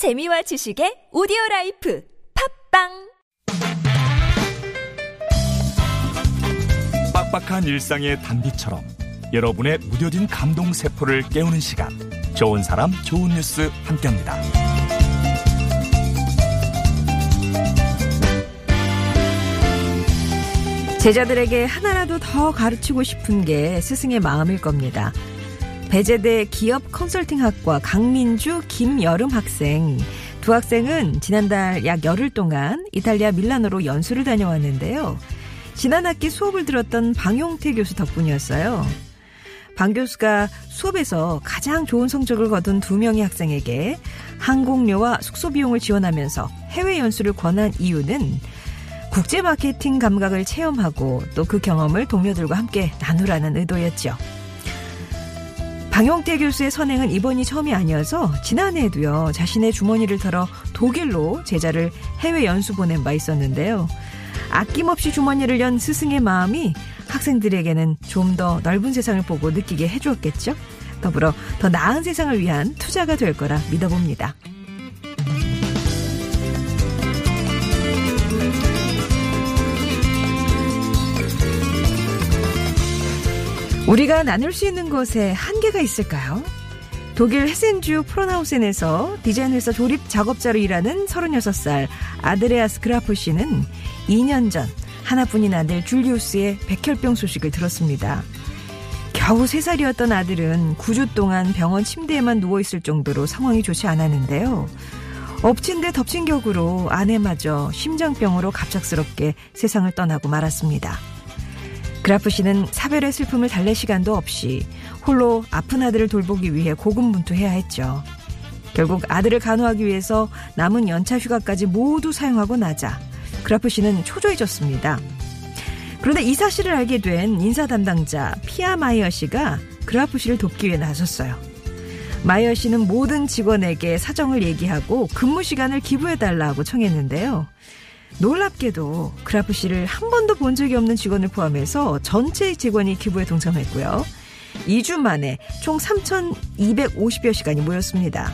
재미와 지식의 오디오 라이프 팟빵 빡빡한 일상의 단비처럼 여러분의 무뎌진 감동 세포를 깨우는 시간 좋은 사람 좋은 뉴스 함께합니다. 제자들에게 하나라도 더 가르치고 싶은 게 스승의 마음일 겁니다. 배제대 기업 컨설팅학과 강민주, 김여름 학생. 두 학생은 지난달 약 열흘 동안 이탈리아 밀라노로 연수를 다녀왔는데요. 지난 학기 수업을 들었던 방용태 교수 덕분이었어요. 방 교수가 수업에서 가장 좋은 성적을 거둔 두 명의 학생에게 항공료와 숙소 비용을 지원하면서 해외 연수를 권한 이유는 국제 마케팅 감각을 체험하고 또 그 경험을 동료들과 함께 나누라는 의도였죠. 방용태 교수의 선행은 이번이 처음이 아니어서 지난해에도요 자신의 주머니를 털어 독일로 제자를 해외 연수 보낸 바 있었는데요. 아낌없이 주머니를 연 스승의 마음이 학생들에게는 좀 더 넓은 세상을 보고 느끼게 해주었겠죠. 더불어 더 나은 세상을 위한 투자가 될 거라 믿어봅니다. 우리가 나눌 수 있는 것에 한계가 있을까요? 독일 헤센주 프론하우센에서 디자인 회사 조립 작업자로 일하는 36살 아드레아스 그라프 씨는 2년 전 하나뿐인 아들 줄리우스의 백혈병 소식을 들었습니다. 겨우 3살이었던 아들은 9주 동안 병원 침대에만 누워있을 정도로 상황이 좋지 않았는데요. 엎친 데 덮친 격으로 아내마저 심장병으로 갑작스럽게 세상을 떠나고 말았습니다. 그라프 씨는 사별의 슬픔을 달랠 시간도 없이 홀로 아픈 아들을 돌보기 위해 고군분투해야 했죠. 결국 아들을 간호하기 위해서 남은 연차 휴가까지 모두 사용하고 나자 그라프 씨는 초조해졌습니다. 그런데 이 사실을 알게 된 인사 담당자 피아 마이어 씨가 그라프 씨를 돕기 위해 나섰어요. 마이어 씨는 모든 직원에게 사정을 얘기하고 근무 시간을 기부해달라고 청했는데요. 놀랍게도 그라프 씨를 한 번도 본 적이 없는 직원을 포함해서 전체 직원이 기부에 동참했고요. 2주 만에 총 3,250여 시간이 모였습니다.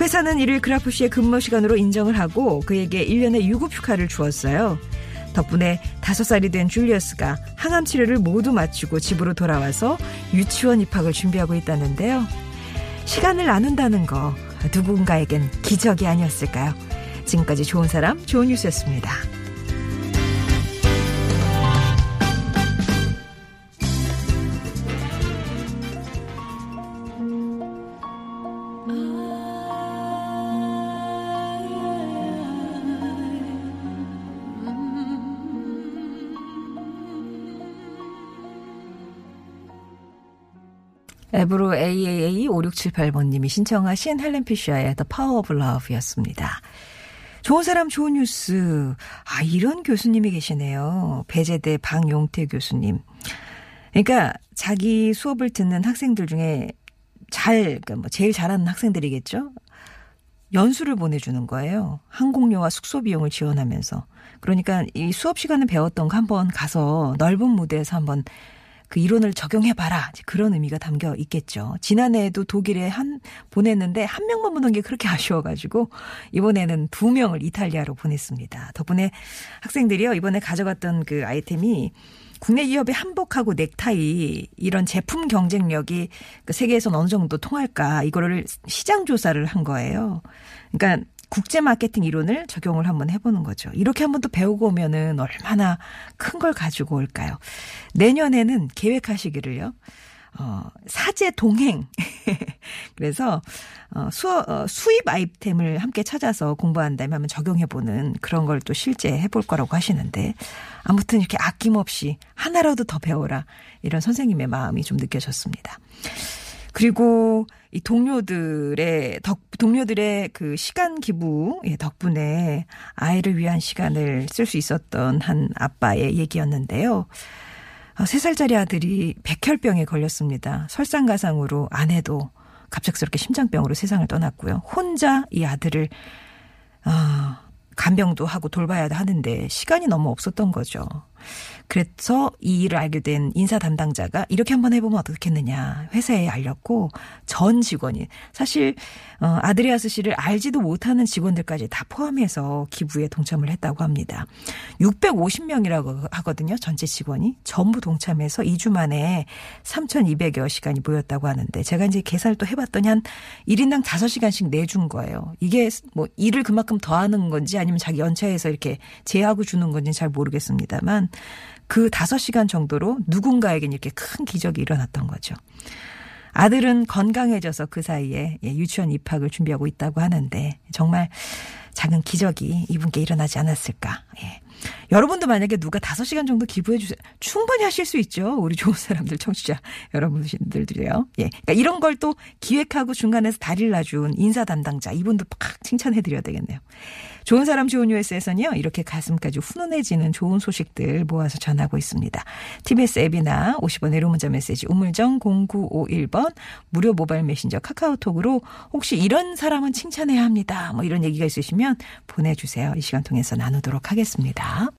회사는 이를 그라프 씨의 근무 시간으로 인정을 하고 그에게 1년의 유급 휴가를 주었어요. 덕분에 5살이 된 줄리어스가 항암 치료를 모두 마치고 집으로 돌아와서 유치원 입학을 준비하고 있다는데요. 시간을 나눈다는 거 누군가에겐 기적이 아니었을까요? 지금까지 좋은 사람, 좋은 뉴스였습니다. 앱으로 AAA 5678번님이 신청하신 헬렌 피셔의 The Power of Love였습니다. 좋은 사람 좋은 뉴스. 아, 이런 교수님이 계시네요. 배제대 방용태 교수님. 그러니까 자기 수업을 듣는 학생들 중에 잘, 그러니까 뭐 제일 잘하는 학생들이겠죠? 연수를 보내주는 거예요. 항공료와 숙소 비용을 지원하면서. 그러니까 이 수업 시간에 배웠던 거 한번 가서 넓은 무대에서 한번 그 이론을 적용해봐라. 그런 의미가 담겨 있겠죠. 지난해에도 독일에 한, 보냈는데 한 명만 보낸 게 그렇게 아쉬워가지고 이번에는 두 명을 이탈리아로 보냈습니다. 덕분에 학생들이요, 이번에 가져갔던 그 아이템이 국내 기업의 한복하고 넥타이 이런 제품 경쟁력이 그 세계에선 어느 정도 통할까 이거를 시장 조사를 한 거예요. 그러니까 국제 마케팅 이론을 적용을 한번 해보는 거죠. 이렇게 한번 또 배우고 오면은 얼마나 큰 걸 가지고 올까요? 내년에는 계획하시기를요. 어, 사제 동행. 그래서, 어, 수, 어, 수입 아이템을 함께 찾아서 공부한다면 한번 적용해보는 그런 걸 또 실제 해볼 거라고 하시는데, 아무튼 이렇게 아낌없이 하나라도 더 배워라. 이런 선생님의 마음이 좀 느껴졌습니다. 그리고 이 동료들의 덕 동료들의 그 시간 기부 예, 덕분에 아이를 위한 시간을 쓸 수 있었던 한 아빠의 얘기였는데요. 어, 3살짜리 아들이 백혈병에 걸렸습니다. 설상가상으로 아내도 갑작스럽게 심장병으로 세상을 떠났고요. 혼자 이 아들을 어, 간병도 하고 돌봐야 하는데 시간이 너무 없었던 거죠. 그래서 이 일을 알게 된 인사 담당자가 이렇게 한번 해보면 어떻겠느냐 회사에 알렸고 전 직원이 사실 어, 아드레아스 씨를 알지도 못하는 직원들까지 다 포함해서 기부에 동참을 했다고 합니다. 650명이라고 하거든요. 전체 직원이 전부 동참해서 2주 만에 3,200여 시간이 모였다고 하는데 제가 이제 계산을 또 해봤더니 한 1인당 5시간씩 내준 거예요. 이게 뭐 일을 그만큼 더 하는 건지 아니면 자기 연차에서 이렇게 제하고 주는 건지 잘 모르겠습니다만 그 5시간 정도로 누군가에겐 이렇게 큰 기적이 일어났던 거죠. 아들은 건강해져서 그 사이에 예, 유치원 입학을 준비하고 있다고 하는데 정말 작은 기적이 이분께 일어나지 않았을까. 예. 여러분도 만약에 누가 5시간 정도 기부해 주세요. 충분히 하실 수 있죠. 우리 좋은 사람들 청취자 여러분들도요. 예. 그러니까 이런 걸 또 기획하고 중간에서 다리를 놔준 인사 담당자 이분도 팍 칭찬해 드려야 되겠네요. 좋은 사람 좋은 뉴스에서는요. 이렇게 가슴까지 훈훈해지는 좋은 소식들 모아서 전하고 있습니다. TBS 앱이나 50원의 로 문자 메시지 우물정 0951번 무료 모바일 메신저 카카오톡으로 혹시 이런 사람은 칭찬해야 합니다. 뭐 이런 얘기가 있으시면 보내주세요. 이 시간 통해서 나누도록 하겠습니다.